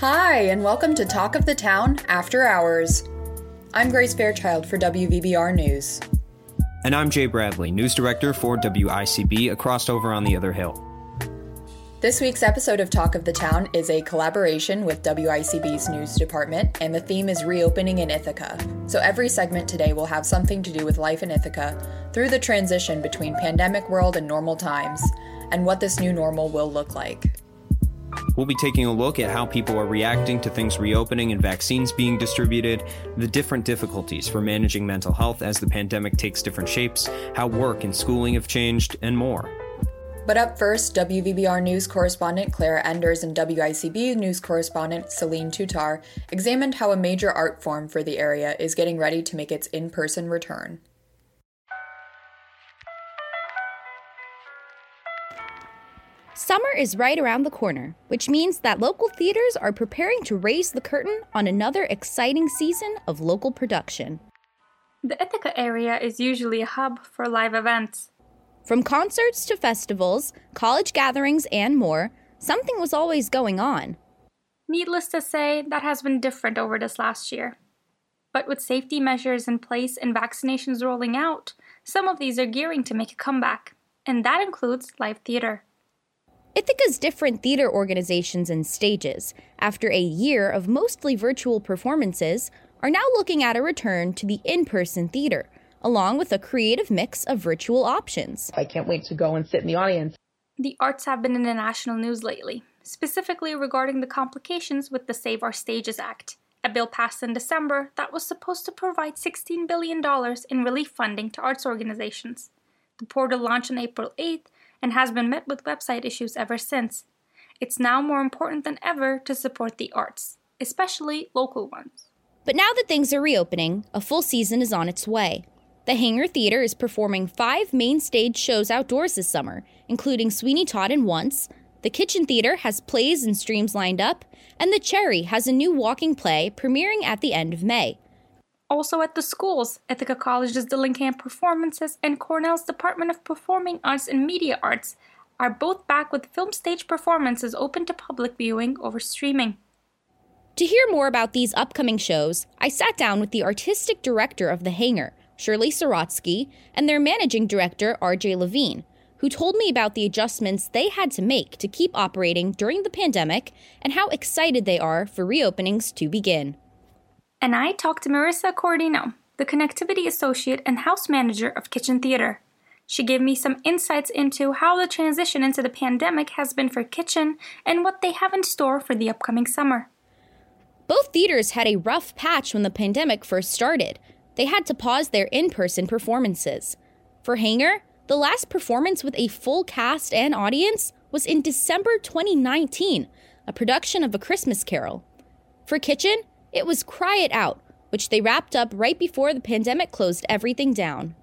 Hi, and welcome to Talk of the Town After Hours. I'm Grace Fairchild for WVBR News. And I'm Jay Bradley, News Director for WICB, across over on the other hill. This week's episode of Talk of the Town is a collaboration with WICB's news department, and the theme is reopening in Ithaca. So every segment today will have something to do with life in Ithaca through the transition between pandemic world and normal times, and what this new normal will look like. We'll be taking a look at how people are reacting to things reopening and vaccines being distributed, the different difficulties for managing mental health as the pandemic takes different shapes, how work and schooling have changed, and more. But up first, WVBR News correspondent Clara Enders and WICB News correspondent Celine Tutar examined how a major art form for the area is getting ready to make its in person return. Summer is right around the corner, which means that local theaters are preparing to raise the curtain on another exciting season of local production. The Ithaca area is usually a hub for live events. From concerts to festivals, college gatherings, and more, something was always going on. Needless to say, that has been different over this last year. But with safety measures in place and vaccinations rolling out, some of these are gearing to make a comeback, and that includes live theater. Ithaca's different theater organizations and stages, after a year of mostly virtual performances, are now looking at a return to the in person theater, along with a creative mix of virtual options. I can't wait to go and sit in the audience. The arts have been in the national news lately, specifically regarding the complications with the Save Our Stages Act, a bill passed in December that was supposed to provide $16 billion in relief funding to arts organizations. The portal launched on April 8th and has been met with website issues ever since. It's now more important than ever to support the arts, especially local ones. But now that things are reopening, a full season is on its way. The Hangar Theater is performing five main stage shows outdoors this summer, including Sweeney Todd and Once. The Kitchen Theater has plays and streams lined up, and The Cherry has a new walking play premiering at the end of May. Also at the schools, Ithaca College's Dillingham Performances and Cornell's Department of Performing Arts and Media Arts are both back with film stage performances open to public viewing over streaming. To hear more about these upcoming shows, I sat down with the artistic director of The Hangar, Shirley Serotsky, and their managing director, RJ Levine, who told me about the adjustments they had to make to keep operating during the pandemic and how excited they are for reopenings to begin and I talked to Marissa Cordino, the connectivity associate and house manager of Kitchen Theater. She gave me some insights into how the transition into the pandemic has been for Kitchen and what they have in store for the upcoming summer. Both theaters had a rough patch when the pandemic first started. They had to pause their in person performances. For Hangar, the last performance with a full cast and audience was in December 2019, a production of A Christmas Carol. For Kitchen, it was Cry It Out, which they wrapped up right before the pandemic closed everything down.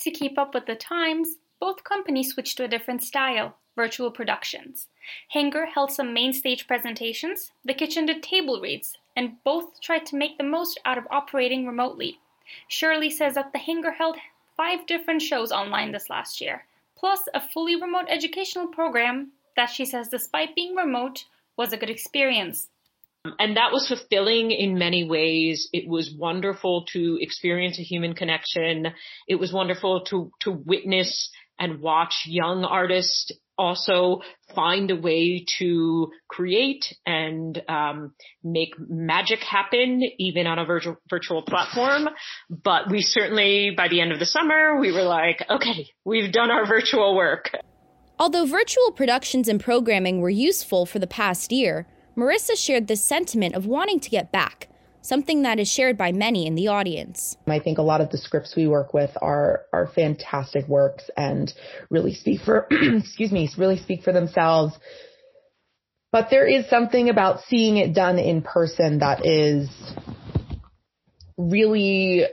To keep up with the times, both companies switched to a different style virtual productions. Hangar held some main stage presentations, the kitchen did table reads, and both tried to make the most out of operating remotely. Shirley says that the Hangar held five different shows online this last year, plus a fully remote educational program that she says, despite being remote, was a good experience. And that was fulfilling in many ways. It was wonderful to experience a human connection. It was wonderful to, to witness and watch young artists also find a way to create and um, make magic happen even on a virtual virtual platform. But we certainly, by the end of the summer, we were like, okay, we've done our virtual work. Although virtual productions and programming were useful for the past year, Marissa shared this sentiment of wanting to get back, something that is shared by many in the audience. I think a lot of the scripts we work with are are fantastic works and really speak for excuse me, really speak for themselves. But there is something about seeing it done in person that is really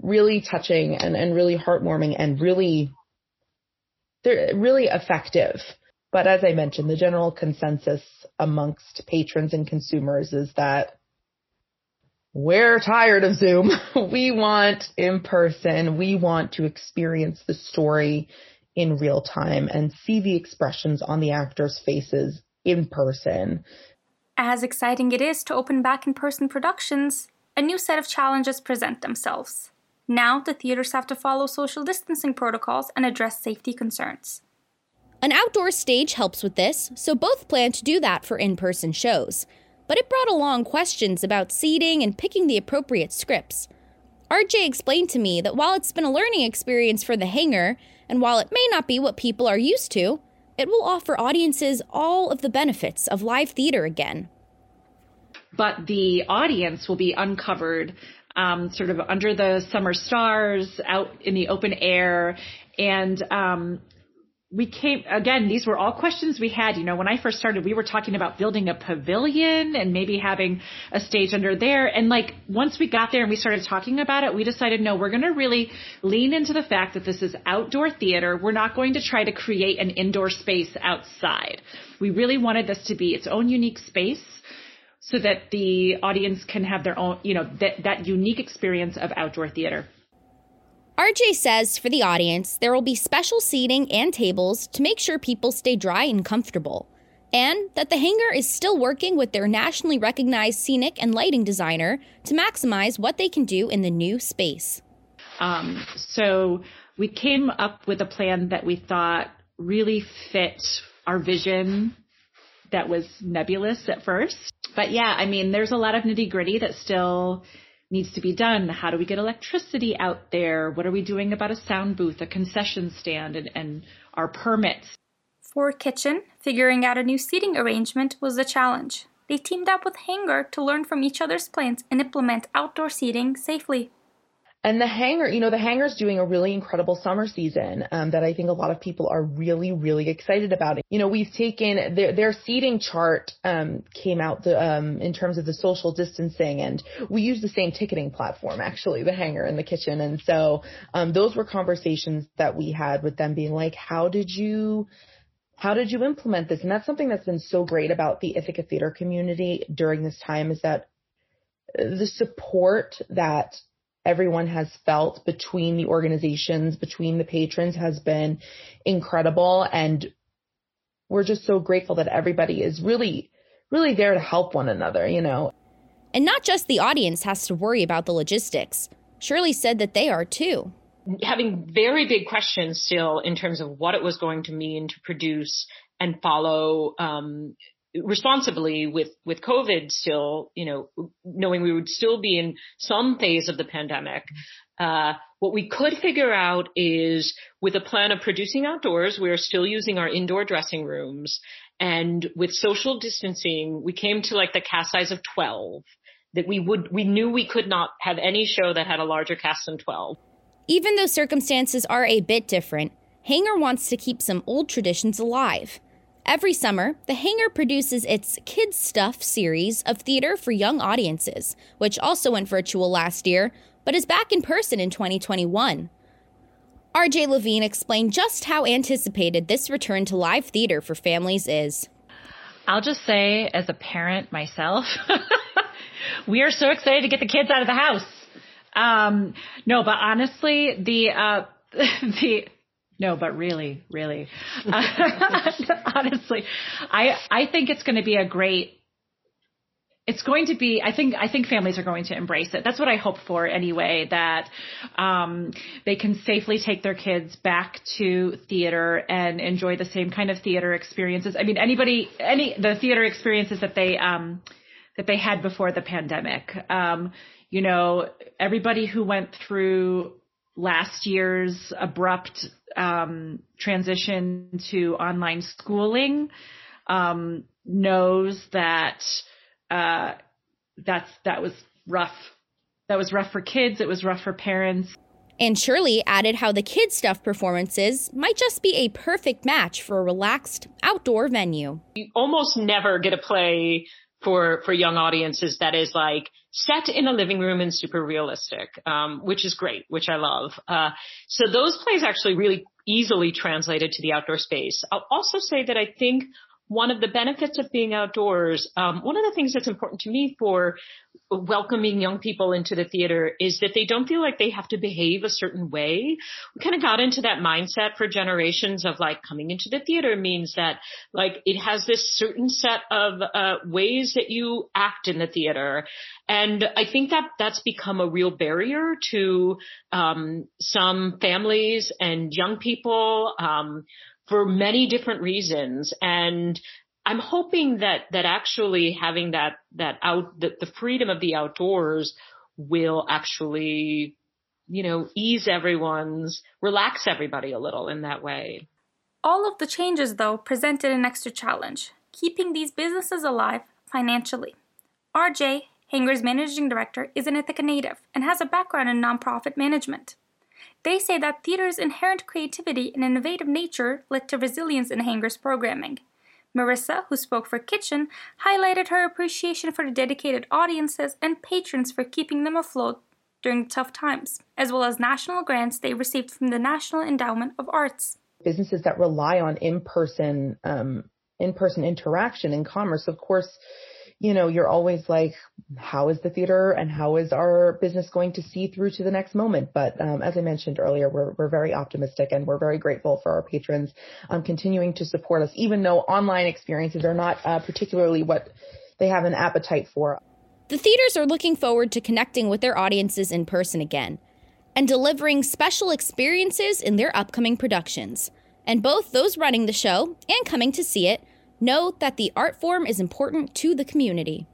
really touching and, and really heartwarming and really they're really effective. But as I mentioned, the general consensus amongst patrons and consumers is that we're tired of Zoom. we want in person. We want to experience the story in real time and see the expressions on the actors' faces in person. As exciting it is to open back in person productions, a new set of challenges present themselves. Now, the theaters have to follow social distancing protocols and address safety concerns. An outdoor stage helps with this, so both plan to do that for in person shows. But it brought along questions about seating and picking the appropriate scripts. RJ explained to me that while it's been a learning experience for the hangar, and while it may not be what people are used to, it will offer audiences all of the benefits of live theater again. But the audience will be uncovered um, sort of under the summer stars out in the open air. And um, we came again these were all questions we had you know when i first started we were talking about building a pavilion and maybe having a stage under there. And like once we got there and we started talking about it we decided no we're going to really lean into the fact that this is outdoor theater. We're not going to try to create an indoor space outside. We really wanted this to be its own unique space so that the audience can have their own you know that that unique experience of outdoor theater RJ says for the audience, there will be special seating and tables to make sure people stay dry and comfortable, and that the hangar is still working with their nationally recognized scenic and lighting designer to maximize what they can do in the new space. Um, so we came up with a plan that we thought really fit our vision that was nebulous at first. But yeah, I mean, there's a lot of nitty gritty that still needs to be done? How do we get electricity out there? What are we doing about a sound booth, a concession stand, and, and our permits? For Kitchen, figuring out a new seating arrangement was a challenge. They teamed up with Hangar to learn from each other's plans and implement outdoor seating safely. And the hangar, you know, the hangar's doing a really incredible summer season um, that I think a lot of people are really, really excited about. You know, we've taken their their seating chart um, came out the, um, in terms of the social distancing, and we use the same ticketing platform actually, the hangar and the kitchen. And so um, those were conversations that we had with them, being like, how did you how did you implement this? And that's something that's been so great about the Ithaca theater community during this time is that the support that everyone has felt between the organizations, between the patrons has been incredible. And we're just so grateful that everybody is really, really there to help one another, you know. And not just the audience has to worry about the logistics. Shirley said that they are too. Having very big questions still in terms of what it was going to mean to produce and follow um, responsibly with with COVID still, you know, knowing we would still be in some phase of the pandemic. Uh, what we could figure out is with a plan of producing outdoors, we are still using our indoor dressing rooms. And with social distancing, we came to like the cast size of 12 that we would, we knew we could not have any show that had a larger cast than 12. Even though circumstances are a bit different, Hangar wants to keep some old traditions alive. Every summer, the Hangar produces its Kids Stuff series of theater for young audiences, which also went virtual last year, but is back in person in 2021. RJ Levine explained just how anticipated this return to live theater for families is. I'll just say, as a parent myself, we are so excited to get the kids out of the house. Um, no, but honestly, the uh, the no, but really, really, honestly, I I think it's going to be a great. It's going to be. I think. I think families are going to embrace it. That's what I hope for anyway. That um, they can safely take their kids back to theater and enjoy the same kind of theater experiences. I mean, anybody, any the theater experiences that they um, that they had before the pandemic. Um, you know, everybody who went through last year's abrupt um, transition to online schooling um, knows that uh, that's that was rough. That was rough for kids. It was rough for parents. And Shirley added how the kids' stuff performances might just be a perfect match for a relaxed outdoor venue. You almost never get a play for for young audiences that is like set in a living room and super realistic, um, which is great, which I love. Uh, so those plays actually really easily translated to the outdoor space. I'll also say that I think one of the benefits of being outdoors, um, one of the things that's important to me for welcoming young people into the theater is that they don't feel like they have to behave a certain way. We kind of got into that mindset for generations of like coming into the theater means that like it has this certain set of uh, ways that you act in the theater. And I think that that's become a real barrier to um, some families and young people um, for many different reasons. And I'm hoping that that actually having that that out that the freedom of the outdoors will actually, you know, ease everyone's relax everybody a little in that way. All of the changes though presented an extra challenge, keeping these businesses alive financially. RJ, Hangar's managing director, is an Ithaca native and has a background in nonprofit management. They say that theater's inherent creativity and innovative nature led to resilience in Hangar's programming Marissa, who spoke for Kitchen, highlighted her appreciation for the dedicated audiences and patrons for keeping them afloat during tough times, as well as national grants they received from the National Endowment of Arts. Businesses that rely on in-person um, in-person interaction and commerce, of course, you know, you're always like, how is the theater and how is our business going to see through to the next moment? But um, as I mentioned earlier, we're, we're very optimistic and we're very grateful for our patrons um, continuing to support us, even though online experiences are not uh, particularly what they have an appetite for. The theaters are looking forward to connecting with their audiences in person again and delivering special experiences in their upcoming productions. And both those running the show and coming to see it Know that the art form is important to the community.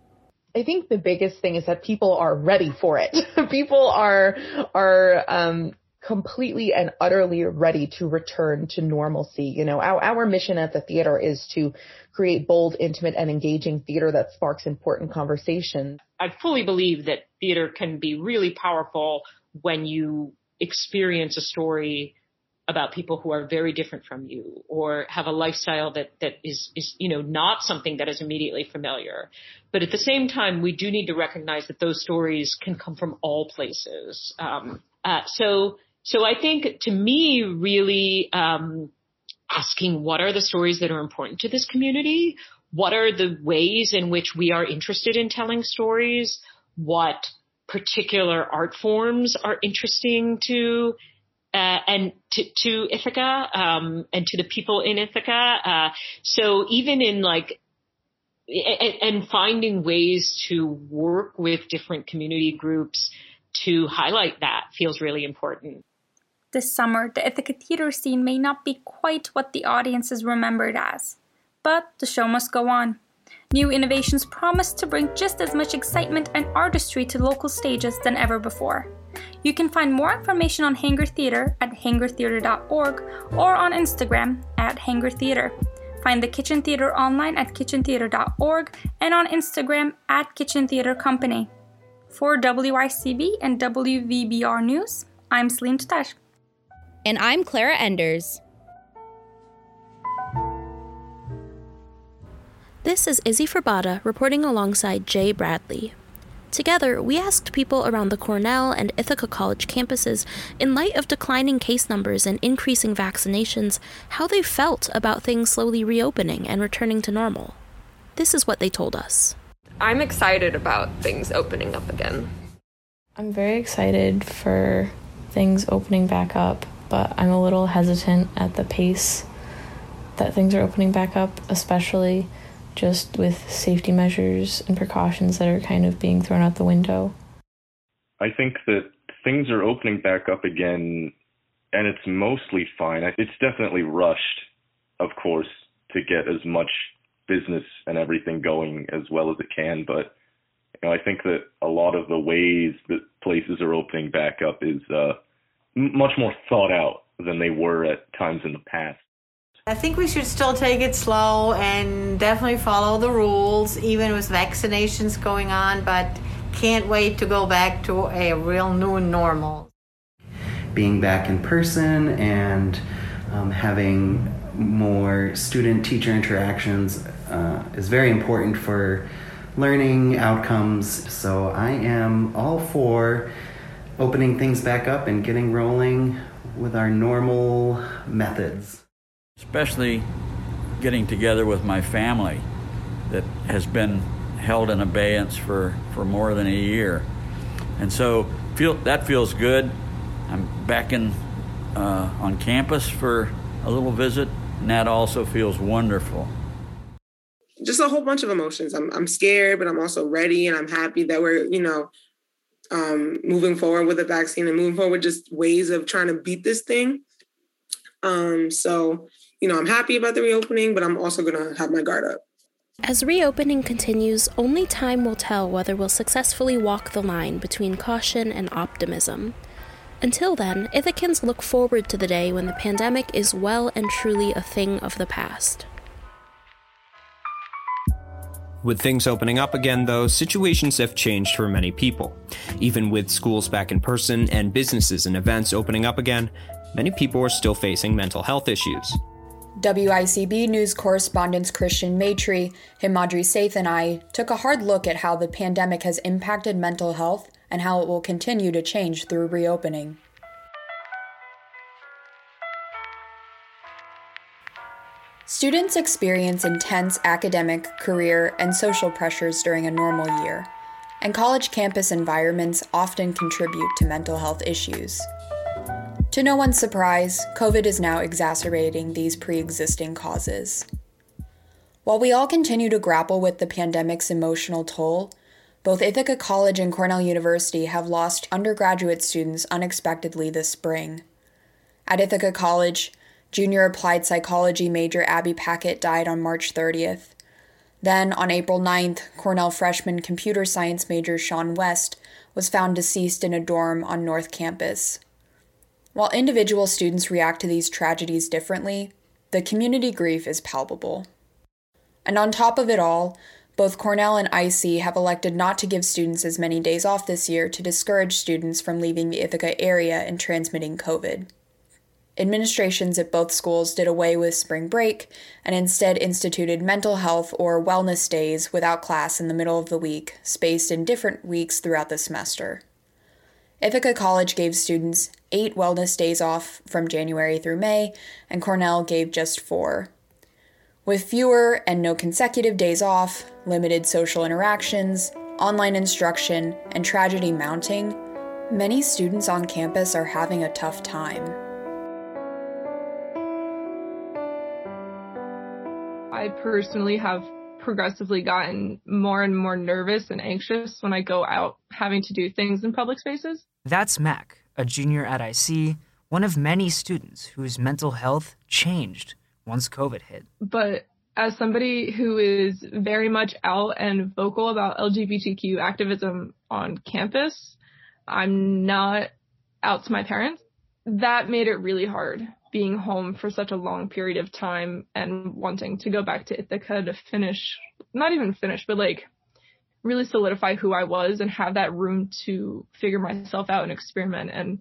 I think the biggest thing is that people are ready for it. people are are um, completely and utterly ready to return to normalcy. You know, our our mission at the theater is to create bold, intimate, and engaging theater that sparks important conversation. I fully believe that theater can be really powerful when you experience a story about people who are very different from you or have a lifestyle that, that is, is, you know, not something that is immediately familiar. But at the same time, we do need to recognize that those stories can come from all places. Um, uh, so, so I think to me, really, um, asking what are the stories that are important to this community? What are the ways in which we are interested in telling stories? What particular art forms are interesting to uh, and to, to Ithaca um, and to the people in Ithaca. Uh, so even in like and, finding ways to work with different community groups to highlight that feels really important. This summer, the Ithaca theater scene may not be quite what the audience is remembered as, but the show must go on. New innovations promise to bring just as much excitement and artistry to local stages than ever before. You can find more information on Hangar Theater at hangertheater.org or on Instagram at Hangar Theater. Find the Kitchen Theater online at kitchentheater.org and on Instagram at Kitchen Theater Company. For WICB and WVBR News, I'm Celine Tash. And I'm Clara Enders. This is Izzy Furbata reporting alongside Jay Bradley. Together, we asked people around the Cornell and Ithaca College campuses, in light of declining case numbers and increasing vaccinations, how they felt about things slowly reopening and returning to normal. This is what they told us. I'm excited about things opening up again. I'm very excited for things opening back up, but I'm a little hesitant at the pace that things are opening back up, especially just with safety measures and precautions that are kind of being thrown out the window? I think that things are opening back up again, and it's mostly fine. It's definitely rushed, of course, to get as much business and everything going as well as it can, but you know, I think that a lot of the ways that places are opening back up is uh, much more thought out than they were at times in the past. I think we should still take it slow and definitely follow the rules, even with vaccinations going on, but can't wait to go back to a real new normal. Being back in person and um, having more student teacher interactions uh, is very important for learning outcomes. So I am all for opening things back up and getting rolling with our normal methods especially getting together with my family that has been held in abeyance for, for more than a year. And so feel, that feels good. I'm back in, uh, on campus for a little visit, and that also feels wonderful. Just a whole bunch of emotions. I'm, I'm scared, but I'm also ready, and I'm happy that we're, you know, um, moving forward with the vaccine and moving forward with just ways of trying to beat this thing. Um, so, you know, I'm happy about the reopening, but I'm also going to have my guard up. As reopening continues, only time will tell whether we'll successfully walk the line between caution and optimism. Until then, Ithacans look forward to the day when the pandemic is well and truly a thing of the past. With things opening up again, though, situations have changed for many people. Even with schools back in person and businesses and events opening up again, many people are still facing mental health issues. WICB news correspondents Christian Maitre, Himadri Seth, and I took a hard look at how the pandemic has impacted mental health and how it will continue to change through reopening. Students experience intense academic, career, and social pressures during a normal year, and college campus environments often contribute to mental health issues. To no one's surprise, COVID is now exacerbating these pre existing causes. While we all continue to grapple with the pandemic's emotional toll, both Ithaca College and Cornell University have lost undergraduate students unexpectedly this spring. At Ithaca College, junior applied psychology major Abby Packett died on March 30th. Then, on April 9th, Cornell freshman computer science major Sean West was found deceased in a dorm on North Campus. While individual students react to these tragedies differently, the community grief is palpable. And on top of it all, both Cornell and IC have elected not to give students as many days off this year to discourage students from leaving the Ithaca area and transmitting COVID. Administrations at both schools did away with spring break and instead instituted mental health or wellness days without class in the middle of the week, spaced in different weeks throughout the semester. Ithaca College gave students eight wellness days off from January through May, and Cornell gave just four. With fewer and no consecutive days off, limited social interactions, online instruction, and tragedy mounting, many students on campus are having a tough time. I personally have progressively gotten more and more nervous and anxious when I go out having to do things in public spaces. That's Mac, a junior at IC, one of many students whose mental health changed once COVID hit. But as somebody who is very much out and vocal about LGBTQ activism on campus, I'm not out to my parents. That made it really hard being home for such a long period of time and wanting to go back to Ithaca to finish, not even finish, but like really solidify who I was and have that room to figure myself out and experiment. And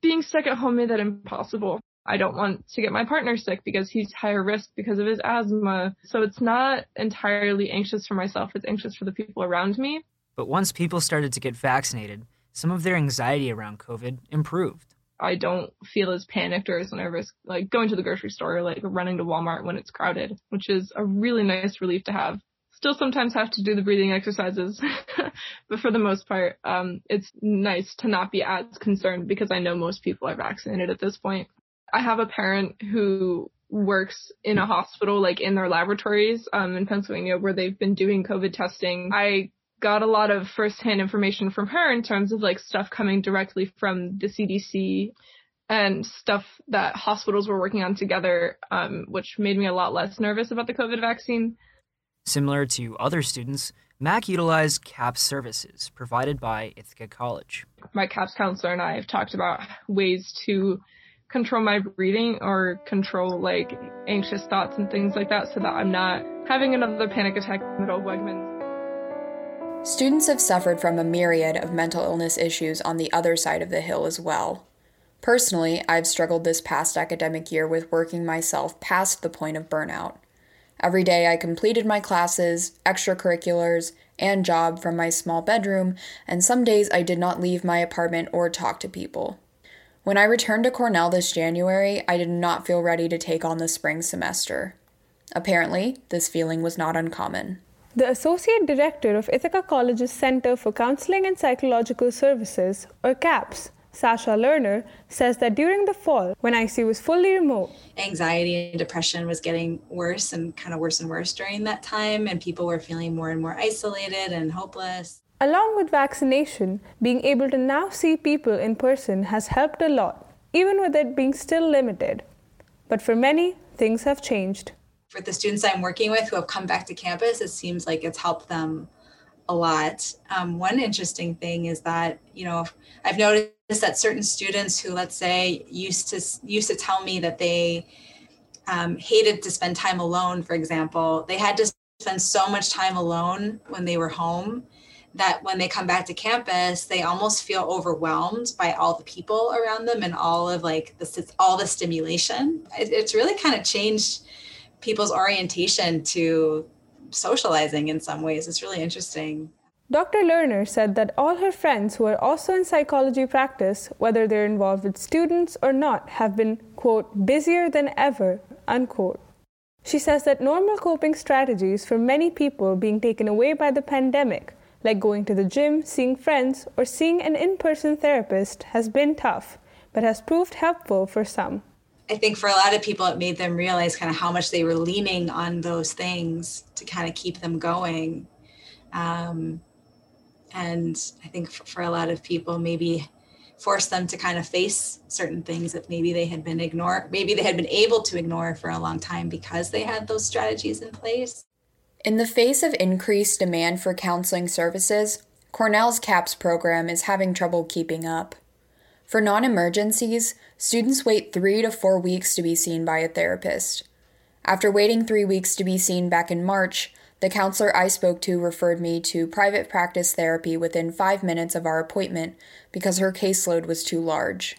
being stuck at home made that impossible. I don't want to get my partner sick because he's higher risk because of his asthma. So it's not entirely anxious for myself, it's anxious for the people around me. But once people started to get vaccinated, some of their anxiety around COVID improved. I don't feel as panicked or as nervous, like going to the grocery store or like running to Walmart when it's crowded, which is a really nice relief to have. Still sometimes have to do the breathing exercises, but for the most part, um, it's nice to not be as concerned because I know most people are vaccinated at this point. I have a parent who works in a hospital, like in their laboratories, um, in Pennsylvania where they've been doing COVID testing. I got a lot of firsthand information from her in terms of like stuff coming directly from the CDC and stuff that hospitals were working on together, um, which made me a lot less nervous about the COVID vaccine. Similar to other students, Mac utilized CAPS services provided by Ithaca College. My CAPS counselor and I have talked about ways to control my breathing or control like anxious thoughts and things like that so that I'm not having another panic attack in the middle of Wegmans. Students have suffered from a myriad of mental illness issues on the other side of the hill as well. Personally, I've struggled this past academic year with working myself past the point of burnout. Every day I completed my classes, extracurriculars, and job from my small bedroom, and some days I did not leave my apartment or talk to people. When I returned to Cornell this January, I did not feel ready to take on the spring semester. Apparently, this feeling was not uncommon. The Associate Director of Ithaca College's Center for Counseling and Psychological Services, or CAPS, Sasha Lerner, says that during the fall, when IC was fully remote, anxiety and depression was getting worse and kind of worse and worse during that time, and people were feeling more and more isolated and hopeless. Along with vaccination, being able to now see people in person has helped a lot, even with it being still limited. But for many, things have changed. For the students I'm working with who have come back to campus, it seems like it's helped them a lot. Um, one interesting thing is that, you know, I've noticed that certain students who, let's say, used to used to tell me that they um, hated to spend time alone, for example, they had to spend so much time alone when they were home that when they come back to campus they almost feel overwhelmed by all the people around them and all of like this all the stimulation it, it's really kind of changed people's orientation to socializing in some ways it's really interesting Dr. Lerner said that all her friends who are also in psychology practice, whether they're involved with students or not, have been, quote, busier than ever, unquote. She says that normal coping strategies for many people being taken away by the pandemic like going to the gym, seeing friends, or seeing an in person therapist, has been tough, but has proved helpful for some. I think for a lot of people, it made them realize kind of how much they were leaning on those things to kind of keep them going. Um, and I think for a lot of people, maybe force them to kind of face certain things that maybe they had been ignored, maybe they had been able to ignore for a long time because they had those strategies in place. In the face of increased demand for counseling services, Cornell's CAPS program is having trouble keeping up. For non emergencies, students wait three to four weeks to be seen by a therapist. After waiting three weeks to be seen back in March, the counselor I spoke to referred me to private practice therapy within five minutes of our appointment because her caseload was too large.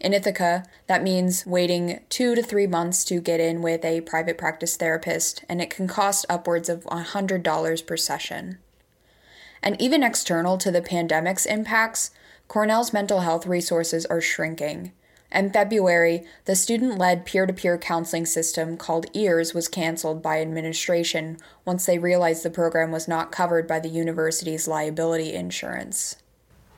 In Ithaca, that means waiting two to three months to get in with a private practice therapist, and it can cost upwards of $100 per session. And even external to the pandemic's impacts, Cornell's mental health resources are shrinking. In February, the student led peer to peer counseling system called EARS was canceled by administration once they realized the program was not covered by the university's liability insurance.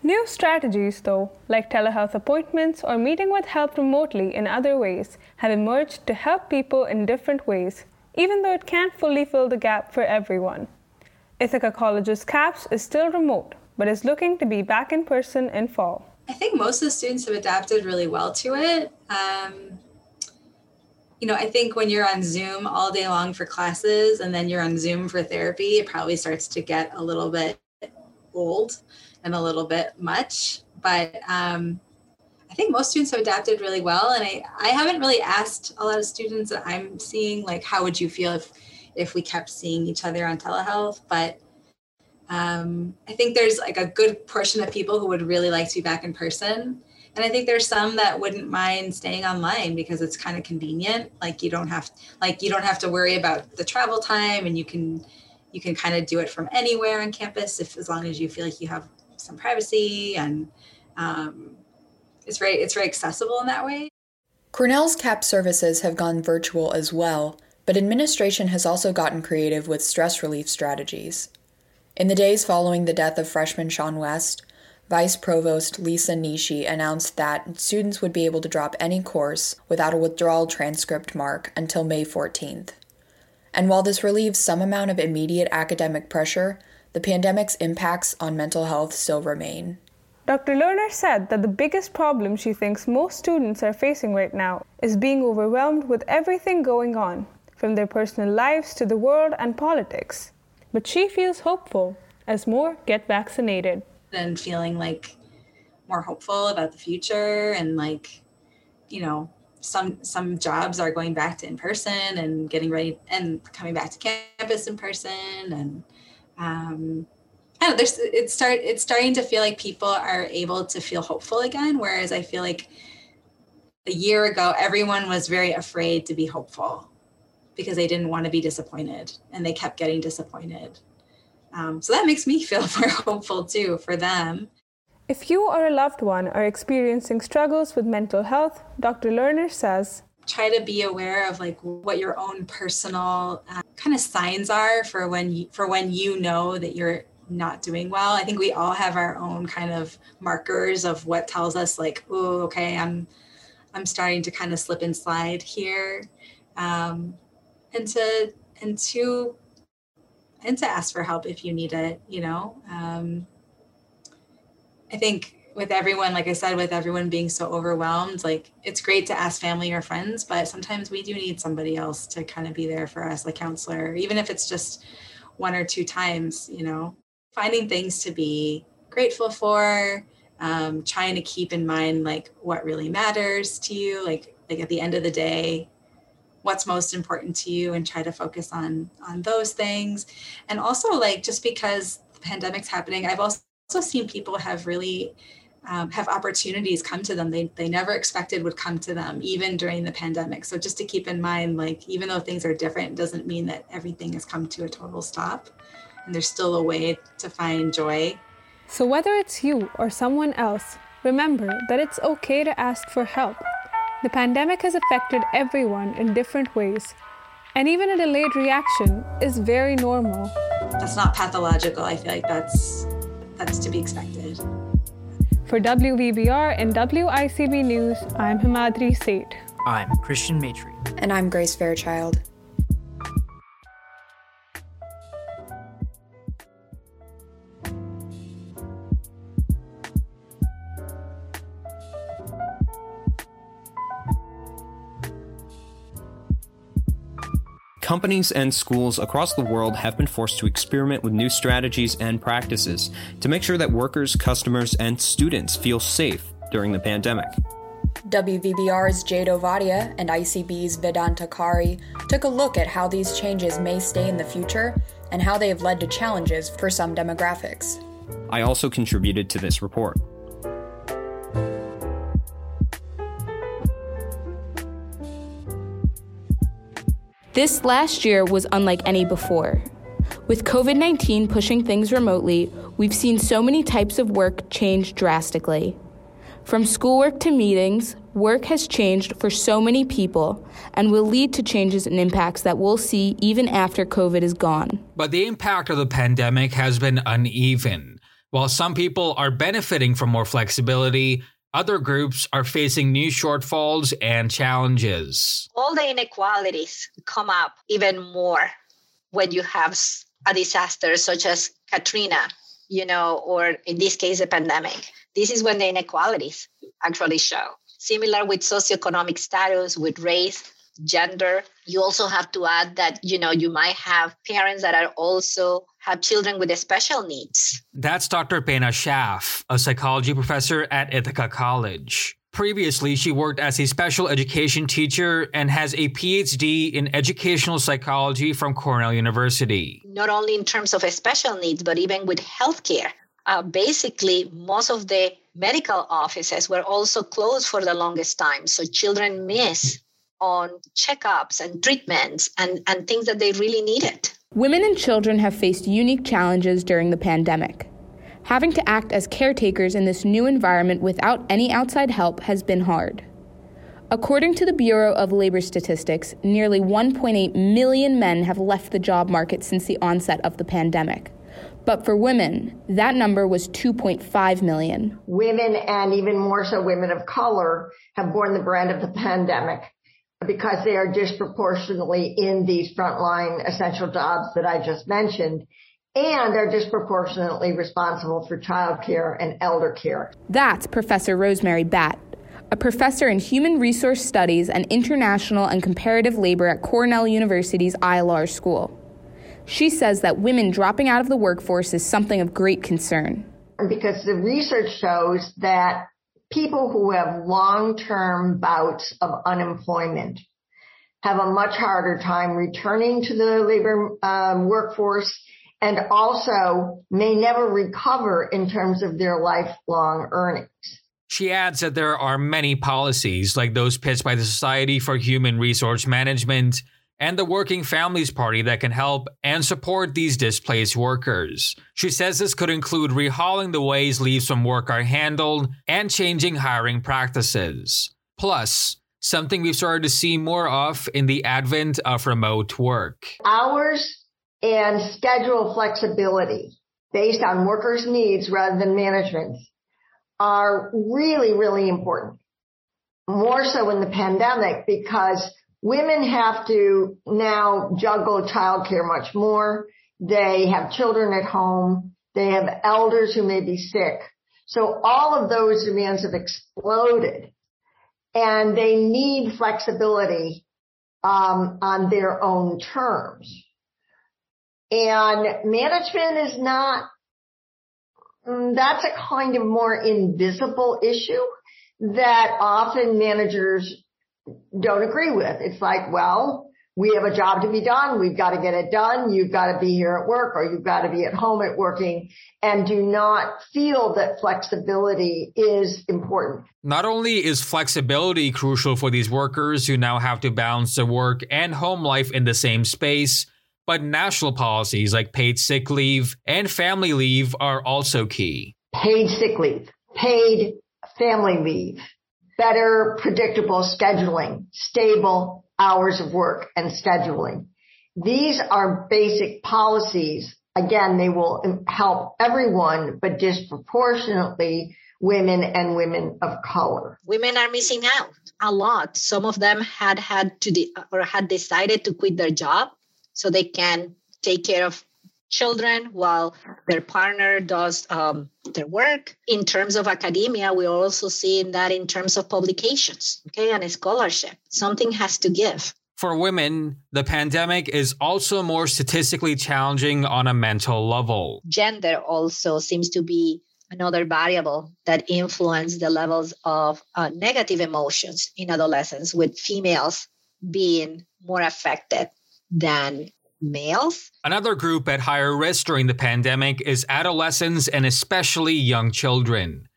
New strategies, though, like telehealth appointments or meeting with help remotely in other ways, have emerged to help people in different ways, even though it can't fully fill the gap for everyone. Ithaca College's CAPS is still remote, but is looking to be back in person in fall. I think most of the students have adapted really well to it. Um, you know, I think when you're on Zoom all day long for classes and then you're on Zoom for therapy, it probably starts to get a little bit old and a little bit much. But um, I think most students have adapted really well. And I, I haven't really asked a lot of students that I'm seeing, like, how would you feel if, if we kept seeing each other on telehealth? But um, I think there's like a good portion of people who would really like to be back in person. And I think there's some that wouldn't mind staying online because it's kind of convenient. Like you don't have like you don't have to worry about the travel time and you can you can kind of do it from anywhere on campus if as long as you feel like you have some privacy and um, it's very it's very accessible in that way. Cornell's CAP services have gone virtual as well, but administration has also gotten creative with stress relief strategies. In the days following the death of freshman Sean West, Vice Provost Lisa Nishii announced that students would be able to drop any course without a withdrawal transcript mark until May 14th. And while this relieves some amount of immediate academic pressure, the pandemic's impacts on mental health still remain. Dr. Lerner said that the biggest problem she thinks most students are facing right now is being overwhelmed with everything going on, from their personal lives to the world and politics. But she feels hopeful as more get vaccinated. And feeling like more hopeful about the future and like, you know, some some jobs are going back to in person and getting ready and coming back to campus in person and um, I don't know, there's it's start it's starting to feel like people are able to feel hopeful again. Whereas I feel like a year ago everyone was very afraid to be hopeful because they didn't want to be disappointed and they kept getting disappointed. Um, so that makes me feel more hopeful too for them. If you or a loved one are experiencing struggles with mental health, Dr. Lerner says try to be aware of like what your own personal uh, kind of signs are for when you, for when you know that you're not doing well. I think we all have our own kind of markers of what tells us like, oh, okay, I'm I'm starting to kind of slip and slide here. Um, and to and to and to ask for help if you need it, you know. Um, I think with everyone, like I said, with everyone being so overwhelmed, like it's great to ask family or friends, but sometimes we do need somebody else to kind of be there for us, like counselor, even if it's just one or two times, you know finding things to be grateful for um, trying to keep in mind like what really matters to you like like at the end of the day what's most important to you and try to focus on on those things and also like just because the pandemic's happening i've also seen people have really um, have opportunities come to them they, they never expected would come to them even during the pandemic so just to keep in mind like even though things are different doesn't mean that everything has come to a total stop and there's still a way to find joy. So, whether it's you or someone else, remember that it's okay to ask for help. The pandemic has affected everyone in different ways, and even a delayed reaction is very normal. That's not pathological. I feel like that's that's to be expected. For WVBR and WICB News, I'm Himadri Seth. I'm Christian Matry. And I'm Grace Fairchild. Companies and schools across the world have been forced to experiment with new strategies and practices to make sure that workers, customers, and students feel safe during the pandemic. WVBR's Jade Ovadia and ICB's Vedanta Kari took a look at how these changes may stay in the future and how they have led to challenges for some demographics. I also contributed to this report. This last year was unlike any before. With COVID 19 pushing things remotely, we've seen so many types of work change drastically. From schoolwork to meetings, work has changed for so many people and will lead to changes and impacts that we'll see even after COVID is gone. But the impact of the pandemic has been uneven. While some people are benefiting from more flexibility, other groups are facing new shortfalls and challenges. All the inequalities come up even more when you have a disaster such as Katrina, you know, or in this case, a pandemic. This is when the inequalities actually show. Similar with socioeconomic status, with race, gender. You also have to add that, you know, you might have parents that are also have children with special needs. That's Dr. Peña-Shaff, a psychology professor at Ithaca College. Previously, she worked as a special education teacher and has a PhD in educational psychology from Cornell University. Not only in terms of special needs, but even with healthcare. Uh, basically, most of the medical offices were also closed for the longest time. So children miss on checkups and treatments and, and things that they really needed. Women and children have faced unique challenges during the pandemic. Having to act as caretakers in this new environment without any outside help has been hard. According to the Bureau of Labor Statistics, nearly 1.8 million men have left the job market since the onset of the pandemic. But for women, that number was 2.5 million. Women, and even more so women of color, have borne the brunt of the pandemic because they are disproportionately in these frontline essential jobs that I just mentioned and are disproportionately responsible for childcare and elder care. That's Professor Rosemary Batt, a professor in human resource studies and international and comparative labor at Cornell University's ILR School. She says that women dropping out of the workforce is something of great concern. Because the research shows that people who have long-term bouts of unemployment have a much harder time returning to the labor um, workforce and also may never recover in terms of their lifelong earnings. She adds that there are many policies, like those pitched by the Society for Human Resource Management and the Working Families Party that can help and support these displaced workers. She says this could include rehauling the ways leaves from work are handled and changing hiring practices. Plus, something we've started to see more of in the advent of remote work. Hours and schedule flexibility based on workers' needs rather than management's are really, really important. More so in the pandemic because women have to now juggle childcare much more. They have children at home. They have elders who may be sick. So all of those demands have exploded and they need flexibility um, on their own terms. And management is not, mm, that's a kind of more invisible issue that often managers don't agree with. It's like, well, we have a job to be done. We've got to get it done. You've got to be here at work or you've got to be at home at working and do not feel that flexibility is important. Not only is flexibility crucial for these workers who now have to balance their work and home life in the same space, but national policies like paid sick leave and family leave are also key. Paid sick leave, paid family leave, better predictable scheduling, stable hours of work and scheduling. These are basic policies. Again, they will help everyone, but disproportionately women and women of color. Women are missing out a lot. Some of them had had to de- or had decided to quit their job so they can take care of children while their partner does um, their work. In terms of academia, we're also seeing that in terms of publications, okay, and scholarship. Something has to give. For women, the pandemic is also more statistically challenging on a mental level. Gender also seems to be another variable that influence the levels of uh, negative emotions in adolescents with females being more affected than males. Another group at higher risk during the pandemic is adolescents and especially young children.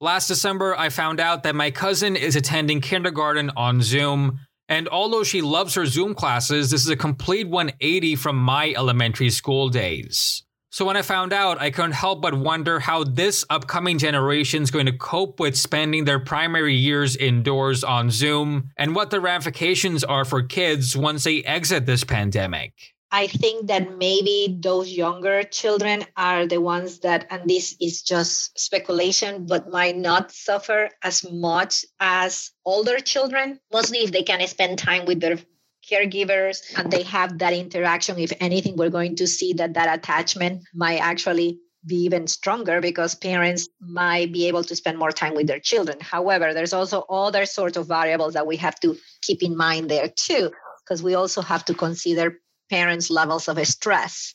Last December, I found out that my cousin is attending kindergarten on Zoom, and although she loves her Zoom classes, this is a complete 180 from my elementary school days. So when I found out, I couldn't help but wonder how this upcoming generation is going to cope with spending their primary years indoors on Zoom and what the ramifications are for kids once they exit this pandemic. I think that maybe those younger children are the ones that, and this is just speculation, but might not suffer as much as older children, mostly if they can spend time with their caregivers and they have that interaction. If anything we're going to see that that attachment might actually be even stronger because parents might be able to spend more time with their children. However there's also other sorts of variables that we have to keep in mind there too because we also have to consider parents levels of stress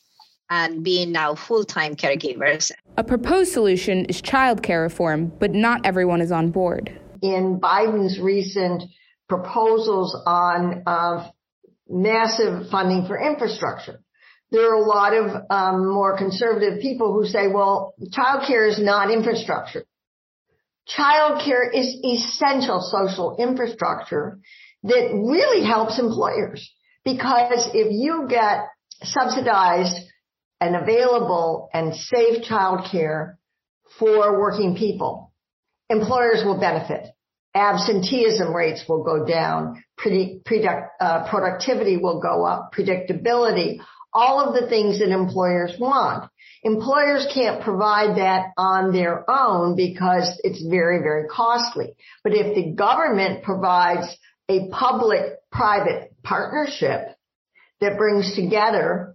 and being now full-time caregivers. A proposed solution is childcare reform but not everyone is on board. In biden's recent proposals on uh, massive funding for infrastructure. There are a lot of um, more conservative people who say, well, childcare is not infrastructure. Childcare is essential social infrastructure that really helps employers because if you get subsidized and available and safe childcare for working people, employers will benefit absenteeism rates will go down, Uh, productivity will go up, predictability, all of the things that employers want. Employers can't provide that on their own because it's very, very costly. But if the government provides a public-private partnership that brings together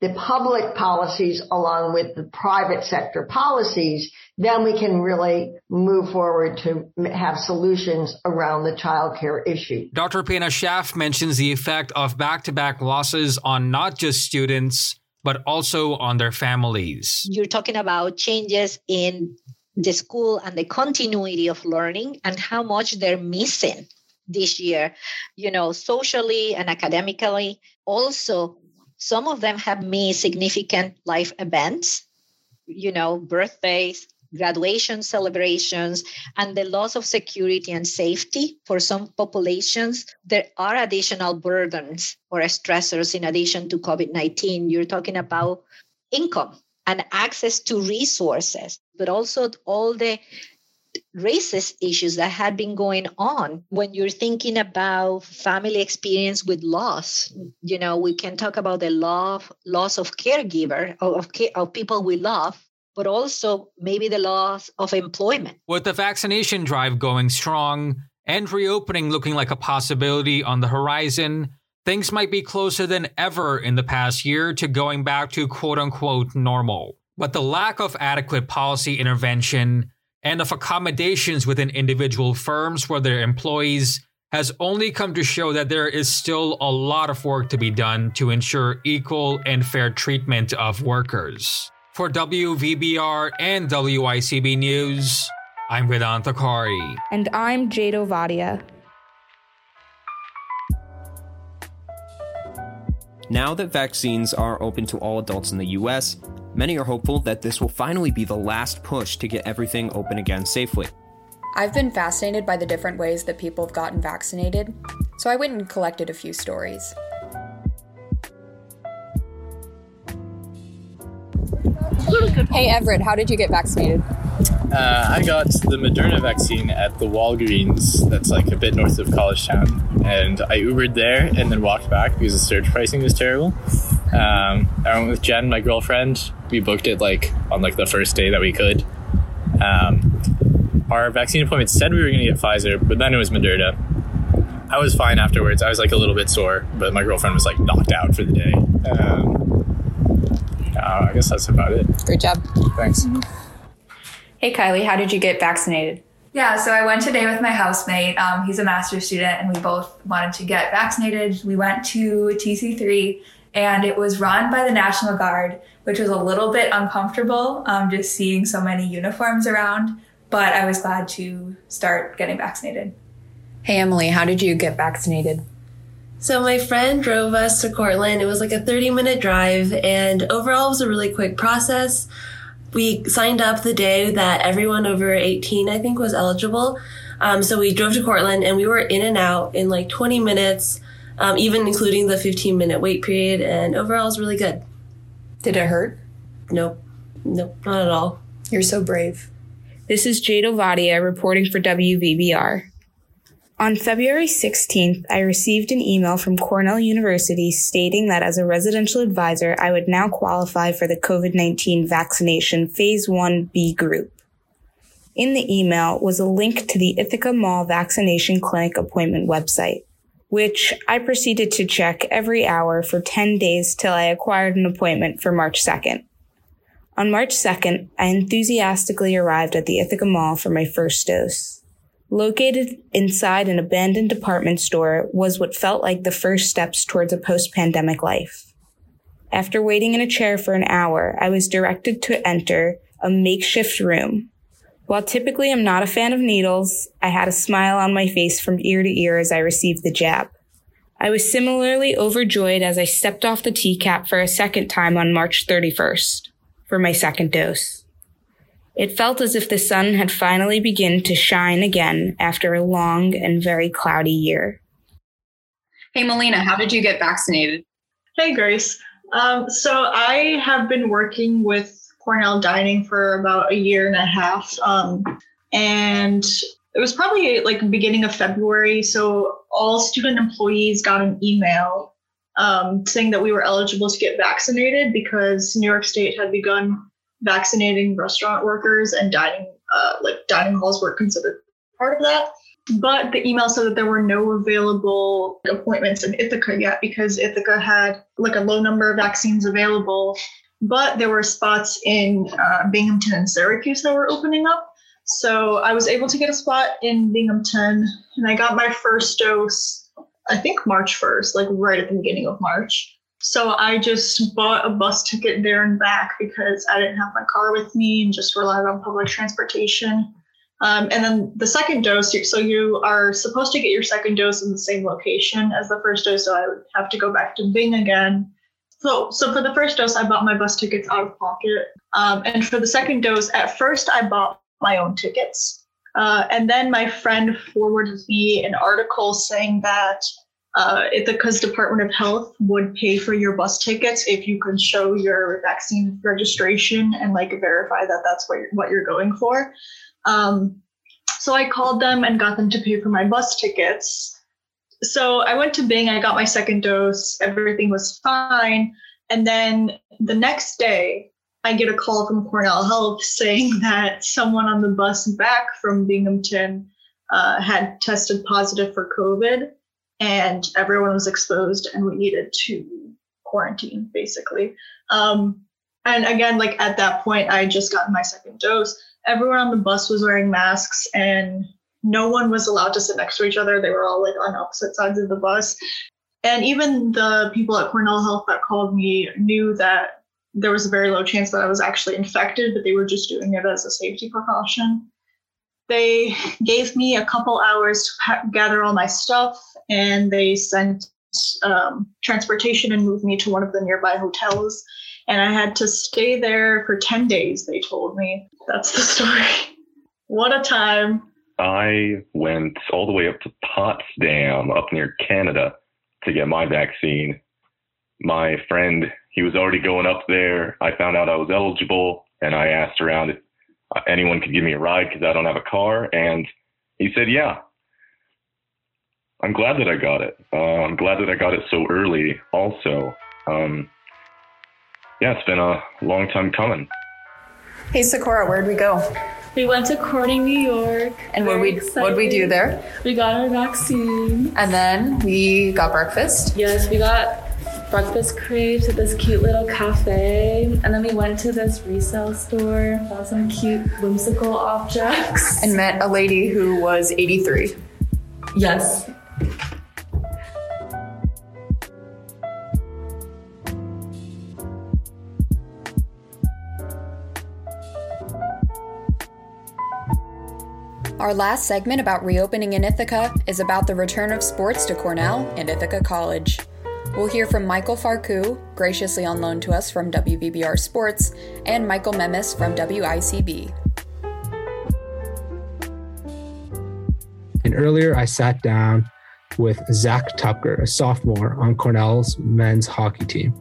the public policies along with the private sector policies, then we can really move forward to have solutions around the child care issue. Dr. Peña-Shaff mentions the effect of back to back losses on not just students, but also on their families. You're talking about changes in the school and the continuity of learning and how much they're missing this year, you know, socially and academically. Also, some of them have missed significant life events, you know, birthdays, graduation celebrations, and the loss of security and safety for some populations. There are additional burdens or stressors in addition to COVID 19. You're talking about income and access to resources, but also all the racist issues that had been going on. When you're thinking about family experience with loss, you know, we can talk about the love, loss of caregiver, of, of people we love, but also maybe the loss of employment. With the vaccination drive going strong and reopening looking like a possibility on the horizon, things might be closer than ever in the past year to going back to quote unquote normal. But the lack of adequate policy intervention and of accommodations within individual firms for their employees has only come to show that there is still a lot of work to be done to ensure equal and fair treatment of workers. For WVBR and WICB News, I'm Vedanta Kari. And I'm Jade Ovadia. Now that vaccines are open to all adults in the US, many are hopeful that this will finally be the last push to get everything open again safely. I've been fascinated by the different ways that people have gotten vaccinated, so I went and collected a few stories. Hey Everett, how did you get vaccinated? Uh, I got the Moderna vaccine at the Walgreens, that's like a bit north of Collegetown, and I Ubered there and then walked back because the surge pricing was terrible. Um, I went with Jen, my girlfriend. We booked it like on like the first day that we could. Um, our vaccine appointment said we were going to get Pfizer, but then it was Moderna. I was fine afterwards. I was like a little bit sore, but my girlfriend was like knocked out for the day. Um, uh, I guess that's about it. Great job. Thanks. Mm-hmm. Hey, Kylie, how did you get vaccinated? Yeah, so I went today with my housemate. Um, he's a master's student, and we both wanted to get vaccinated. We went to TC3, and it was run by the National Guard, which was a little bit uncomfortable um, just seeing so many uniforms around. But I was glad to start getting vaccinated. Hey, Emily, how did you get vaccinated? So my friend drove us to Cortland. It was like a 30 minute drive and overall it was a really quick process we signed up the day that everyone over 18, I think, was eligible. Um, so we drove to Cortland and we were in and out in like 20 minutes, um, even including the 15 minute wait period. And overall, it was really good. Did it hurt? Nope. Nope, not at all. You're so brave. This is Jade Ovadia reporting for WVBR. On February 16th, I received an email from Cornell University stating that as a residential advisor, I would now qualify for the COVID-19 vaccination phase 1B group. In the email was a link to the Ithaca Mall Vaccination Clinic appointment website, which I proceeded to check every hour for 10 days till I acquired an appointment for March 2nd. On March 2nd, I enthusiastically arrived at the Ithaca Mall for my first dose. Located inside an abandoned department store was what felt like the first steps towards a post pandemic life. After waiting in a chair for an hour, I was directed to enter a makeshift room. While typically I'm not a fan of needles, I had a smile on my face from ear to ear as I received the jab. I was similarly overjoyed as I stepped off the TCAT for a second time on March 31st for my second dose. It felt as if the sun had finally begun to shine again after a long and very cloudy year. Hey, Melina, how did you get vaccinated? Hey, Grace. Um, so I have been working with Cornell Dining for about a year and a half. Um, and it was probably like beginning of February. So all student employees got an email um, saying that we were eligible to get vaccinated because New York State had begun vaccinating restaurant workers and dining uh, like dining halls were considered part of that. But the email said that there were no available appointments in Ithaca yet because Ithaca had like a low number of vaccines available, but there were spots in uh, Binghamton and Syracuse that were opening up. So I was able to get a spot in Binghamton and I got my first dose, I think March 1st, like right at the beginning of March. So I just bought a bus ticket there and back because I didn't have my car with me and just relied on public transportation. Um, and then the second dose, so you are supposed to get your second dose in the same location as the first dose. So I would have to go back to Bing again. So, so for the first dose, I bought my bus tickets out of pocket. Um, and for the second dose, at first I bought my own tickets. Uh, and then my friend forwarded me an article saying that uh, Ithaca's Department of Health would pay for your bus tickets if you can show your vaccine registration and like verify that that's what you're, what you're going for. Um, So I called them and got them to pay for my bus tickets. So I went to Bing, I got my second dose, everything was fine. And then the next day, I get a call from Cornell Health saying that someone on the bus back from Binghamton uh, had tested positive for COVID and everyone was exposed and we needed to quarantine basically. Um, and again, like at that point, I just gotten my second dose. Everyone on the bus was wearing masks and no one was allowed to sit next to each other. They were all like on opposite sides of the bus. And even the people at Cornell Health that called me knew that there was a very low chance that I was actually infected, but they were just doing it as a safety precaution. They gave me a couple hours to gather all my stuff, and they sent um, transportation and moved me to one of the nearby hotels. And I had to stay there for 10 days, they told me. That's the story. what a time. I went all the way up to Potsdam, up near Canada, to get my vaccine. My friend, he was already going up there. I found out I was eligible, and I asked around if anyone could give me a ride because I don't have a car, and he said, "Yeah." I'm glad that I got it. Uh, I'm glad that I got it so early. Also, um, yeah, it's been a long time coming. Hey, Sakura, where'd we go? We went to Corning, New York. And what we what we do there? We got our vaccine. And then we got breakfast. Yes, we got breakfast crepes at this cute little cafe. And then we went to this resale store, bought some cute whimsical objects. And met a lady who was 83. Yes. Our last segment about reopening in Ithaca is about the return of sports to Cornell and Ithaca College. We'll hear from Michael Farku, graciously on loan to us from WVBR Sports, and Michael Memis from WICB. And earlier, I sat down with Zach Tucker, a sophomore on Cornell's men's hockey team.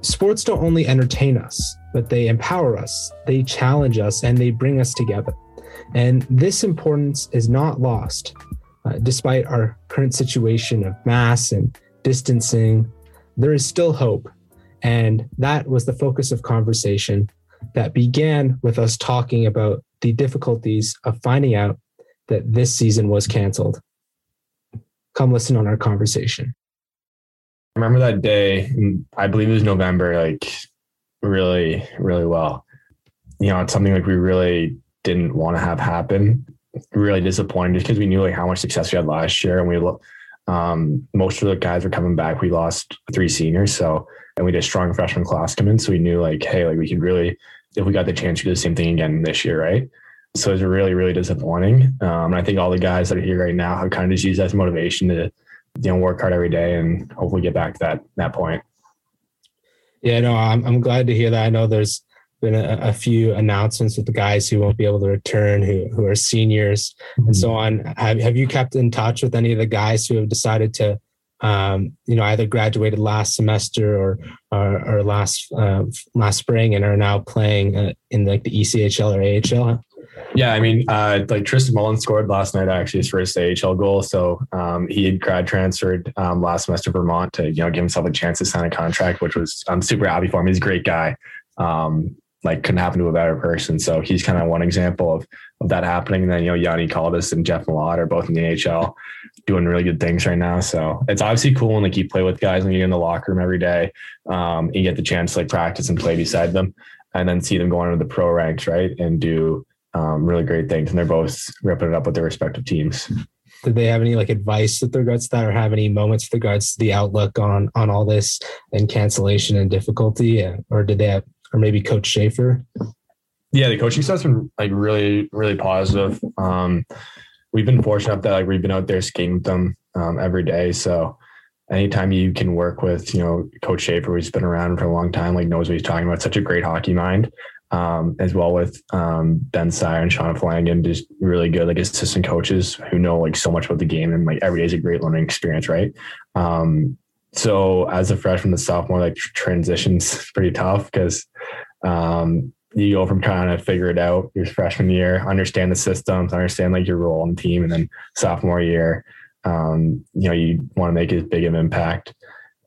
Sports don't only entertain us, but they empower us, they challenge us, and they bring us together. And this importance is not lost, uh, despite our current situation of mass and distancing. There is still hope. And that was the focus of conversation that began with us talking about the difficulties of finding out that this season was canceled. Come listen on our conversation. I remember that day, I believe it was November, like really, really well. You know, it's something like we really didn't want to have happen. Really disappointed just because we knew like how much success we had last year, and we um, most of the guys were coming back. We lost three seniors, so and we had a strong freshman class come in, so we knew like, hey, like we could really, if we got the chance, to do the same thing again this year, right? So it was really, really disappointing. Um, and I think all the guys that are here right now have kind of just used that as motivation to, you know, work hard every day and hopefully get back to that that point. Yeah, no, I'm I'm glad to hear that. I know there's been a, a, few announcements with the guys who won't be able to return, who who are seniors and so on. Have have you kept in touch with any of the guys who have decided to, um, you know, either graduated last semester or or, or last uh, last spring and are now playing uh, in like the ECHL or AHL? Yeah, I mean, uh, like Tristan Mullin scored last night, actually his first AHL goal. So um, he had grad transferred um, last semester Vermont to you know give himself a chance to sign a contract, which was I'm super happy for him. He's a great guy. Um, like couldn't happen to a better person. So he's kind of one example of of that happening. And then you know Yanni Kaldis and Jeff Malott are both in the NHL, doing really good things right now. So it's obviously cool when like you play with guys and you get in the locker room every day. Um, you get the chance to like practice and play beside them, and then see them go into the pro ranks, right, and do um, really great things. And they're both ripping it up with their respective teams. Did they have any like advice with regards to that, or have any moments with regards to the outlook on on all this and cancellation and difficulty, or did they have or maybe Coach Schafer? Yeah, the coaching staff's been like really, really positive. Um, we've been fortunate that like we've been out there skating with them um, every day. So anytime you can work with, you know, Coach Schafer, who's been around for a long time, like knows what he's talking about, such a great hockey mind. Um, as well with um, Ben Syer and Sean Flanagan, just really good like assistant coaches who know like so much about the game and like every day is a great learning experience, right? Um, so as a freshman to sophomore, like transitions pretty tough because um, you go from trying to figure it out your freshman year, understand the systems, understand like your role in the team, and then sophomore year, um, you know, you want to make as big of an impact.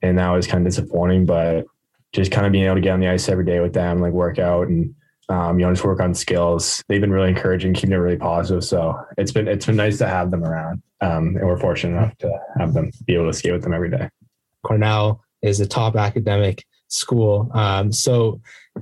And that was kind of disappointing, but just kind of being able to get on the ice every day with them, like work out and um, you know, just work on skills. They've been really encouraging, keeping it really positive. So it's been it's been nice to have them around, um, and we're fortunate enough to have them be able to skate with them every day. Cornell is a top academic school. Um, so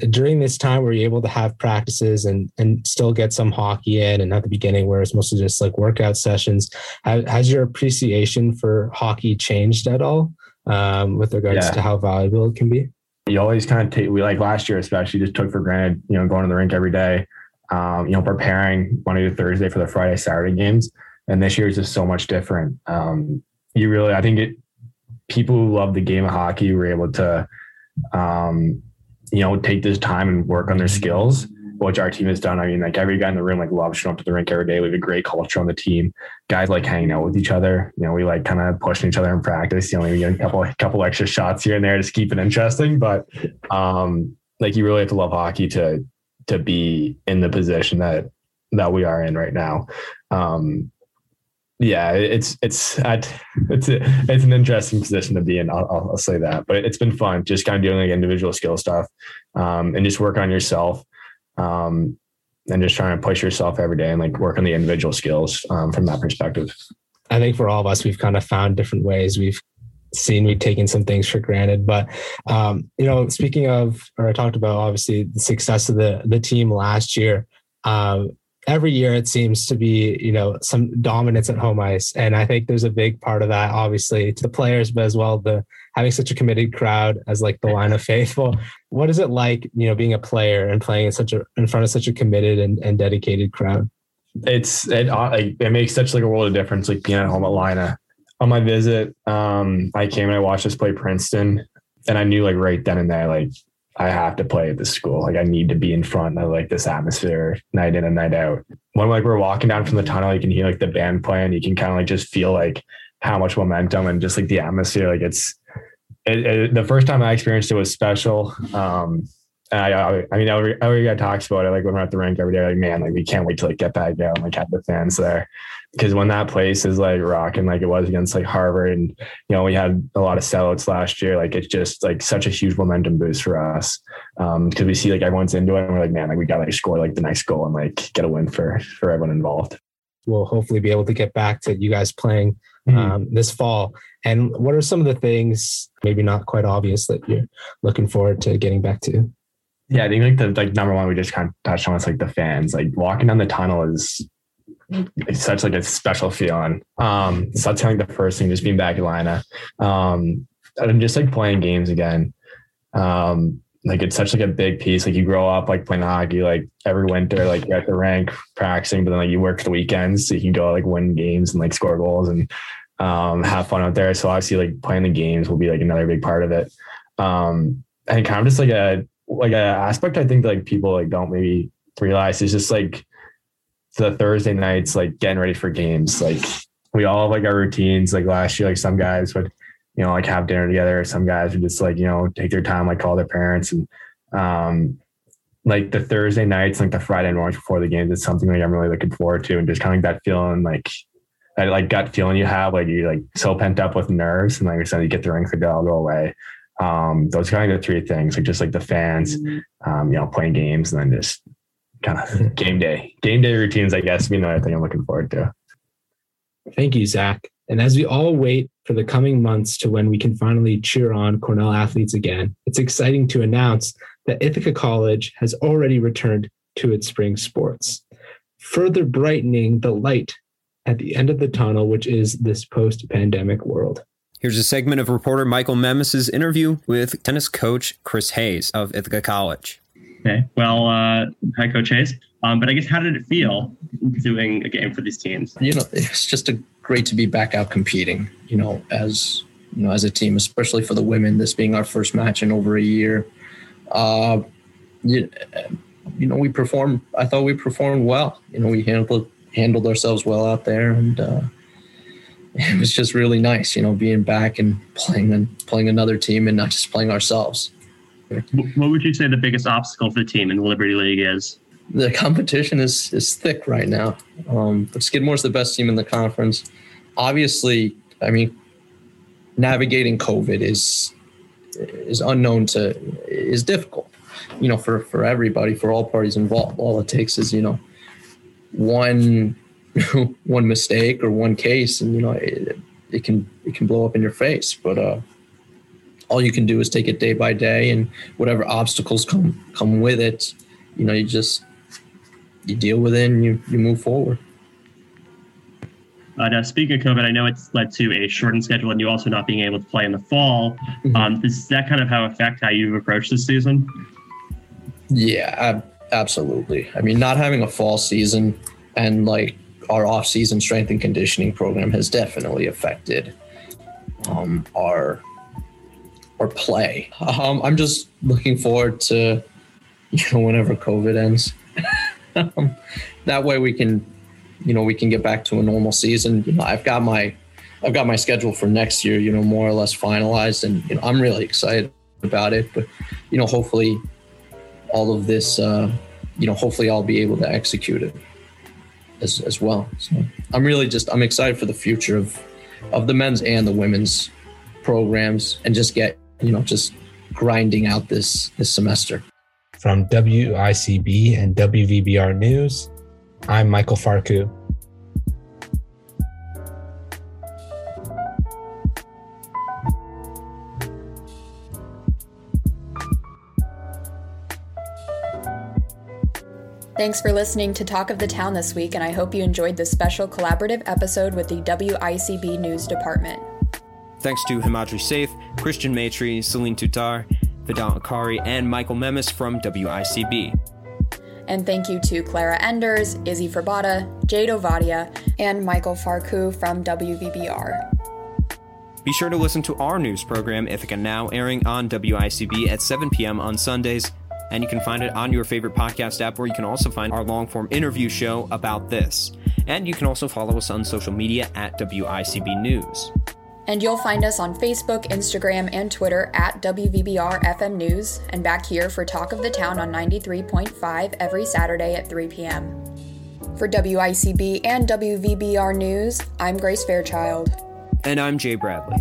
during this time, were you able to have practices and and still get some hockey in? And at the beginning, where it's mostly just like workout sessions, has, has your appreciation for hockey changed at all um, with regards Yeah. to how valuable it can be? you always kind of take we like last year especially just took for granted you know going to the rink every day um, you know preparing monday to thursday for the friday saturday games and this year is just so much different um, you really i think it people who love the game of hockey were able to um, you know take this time and work on their skills which our team has done. I mean like every guy in the room like loves showing up to the rink every day. We have a great culture on the team. Guys like hanging out with each other. You know we like kind of pushing each other in practice. You know we get a couple couple extra shots here and there to keep it interesting. But um like you really have to love hockey to to be in the position that that we are in right now. Um yeah it's it's it's a, it's an interesting position to be in I'll, I'll I'll say that but it's been fun just kind of doing like individual skill stuff um and just work on yourself um and just trying to push yourself every day and like work on the individual skills um, from that perspective I think for all of us, we've kind of found different ways. We've seen we've taken some things for granted, but um, you know, speaking of, or I talked about obviously the success of the the team last year. Um, every year it seems to be you know some dominance at home ice, and I think there's a big part of that, obviously, to the players, but as well the having such a committed crowd as like the Lynah Faithful. What is it like, you know, being a player and playing in such a in front of such a committed and, and dedicated crowd? it's it uh, it makes such like a world of difference like being at home at Lynah. On my visit, um, I came and I watched us play Princeton, and I knew like right then and there like I have to play at this school. Like I need to be in front of like this atmosphere night in and night out. When like we're walking down from the tunnel, you can hear like the band playing. You can kind of like just feel like how much momentum and just like the atmosphere. Like it's it, it, the first time I experienced it was special. Um, and I, I, I mean, every, every guy talks about it. Like when we're at the rink every day, like, man, like we can't wait to like get back out and like have the fans there. Because when that place is like rocking, like it was against like Harvard, and you know we had a lot of sellouts last year. Like it's just like such a huge momentum boost for us. Um, because we see like everyone's into it, and we're like, man, like we got to like score like the next goal and like get a win for for everyone involved. we'll hopefully be able to get back to you guys playing um, this fall. And what are some of the things, maybe not quite obvious, that you're looking forward to getting back to? Yeah, I think like the like number one we just kind of touched on is like the fans. Like walking down the tunnel is it's such like a special feeling. Um, so like the first thing, just being back at Lynah. Um, and just like playing games again. Um, like it's such like a big piece. Like you grow up like playing hockey, like every winter, like you're at the rank practicing, but then like you work the weekends so you can go like win games and like score goals and um, have fun out there. So obviously like playing the games will be like another big part of it. Um, and kind of just like a like an aspect I think like people like don't maybe realize is just like the Thursday nights like getting ready for games. Like we all have like our routines. Like last year, like some guys would, you know, like have dinner together. Some guys would just like, you know, take their time, like call their parents and um like the Thursday nights, like the Friday mornings before the games is something like I'm really looking forward to and just kind of like that feeling like that like gut feeling you have, like you're like so pent up with nerves and like I said, you get the rink, like that'll go away. Um, those kind of the three things, like just like the fans, um, you know, playing games and then just kind of game day, game day routines, I guess, be another thing I'm looking forward to. Thank you, Zach. And as we all wait for the coming months to when we can finally cheer on Cornell athletes again, it's exciting to announce that Ithaca College has already returned to its spring sports, further brightening the light at the end of the tunnel, which is this post pandemic world. Here's a segment of reporter Michael Memis's interview with tennis coach Chris Hayes of Ithaca College. Okay. Well, uh, hi, Coach Hayes. Um, but I guess how did it feel doing a game for these teams? you know it's just a great to be back out competing you know as you know as a team especially for the women this being our first match in over a year uh you, you know we performed i thought we performed well you know we handled handled ourselves well out there and uh it was just really nice you know being back and playing and playing another team and not just playing ourselves What would you say the biggest obstacle for the team in the Liberty League is? The competition is is thick right now. Um, but Skidmore's the best team in the conference. Obviously, I mean, navigating COVID is is unknown to is difficult. You know, for for everybody, for all parties involved. All it takes is you know one one mistake or one case, and you know it, it can it can blow up in your face. But uh, all you can do is take it day by day, and whatever obstacles come come with it, you know, you just you deal with it and you you move forward. Uh, now, speaking of COVID, I know it's led to a shortened schedule and you also not being able to play in the fall. Um, does that kind of how affect how you've approached this season? Yeah, ab- absolutely. I mean, not having a fall season and like our off-season strength and conditioning program has definitely affected um, our our play. Um, I'm just looking forward to you know whenever COVID ends. um, that way we can you know we can get back to a normal season. You know, I've got my I've got my schedule for next year. You know, more or less finalized, and you know I'm really excited about it. But you know, hopefully all of this, uh, you know, hopefully I'll be able to execute it as, as well. So I'm really just I'm excited for the future of of the men's and the women's programs and just get you know just grinding out this this semester. From WICB and WVBR News, I'm Michael Farku. Thanks for listening to Talk of the Town this week, and I hope you enjoyed this special collaborative episode with the WICB News Department. Thanks to Himadri Safe, Christian Maitre, Celine Tutar, Vedant Akari, and Michael Memis from WICB. And thank you to Clara Enders, Izzy Frabata, Jade Ovadia, and Michael Farku from WVBR. Be sure to listen to our news program, Ithaca Now, airing on WICB at 7 p.m. on Sundays and you can find it on your favorite podcast app where you can also find our long form interview show about this. And you can also follow us on social media at WICB News. And you'll find us on Facebook, Instagram, and Twitter at WVBR FM News, and back here for Talk of the Town on 93.5 every Saturday at 3 p.m. For WICB and WVBR News, I'm Grace Fairchild. And I'm Jay Bradley.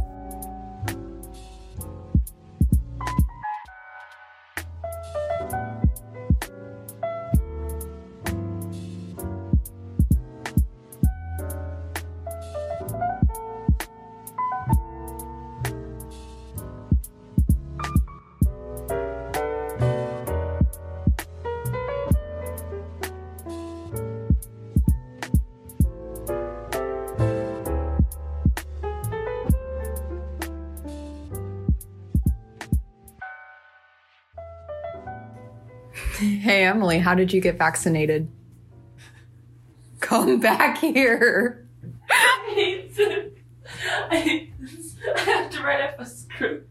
Hey, Emily, how did you get vaccinated? Come back here. I. I have to write up a script.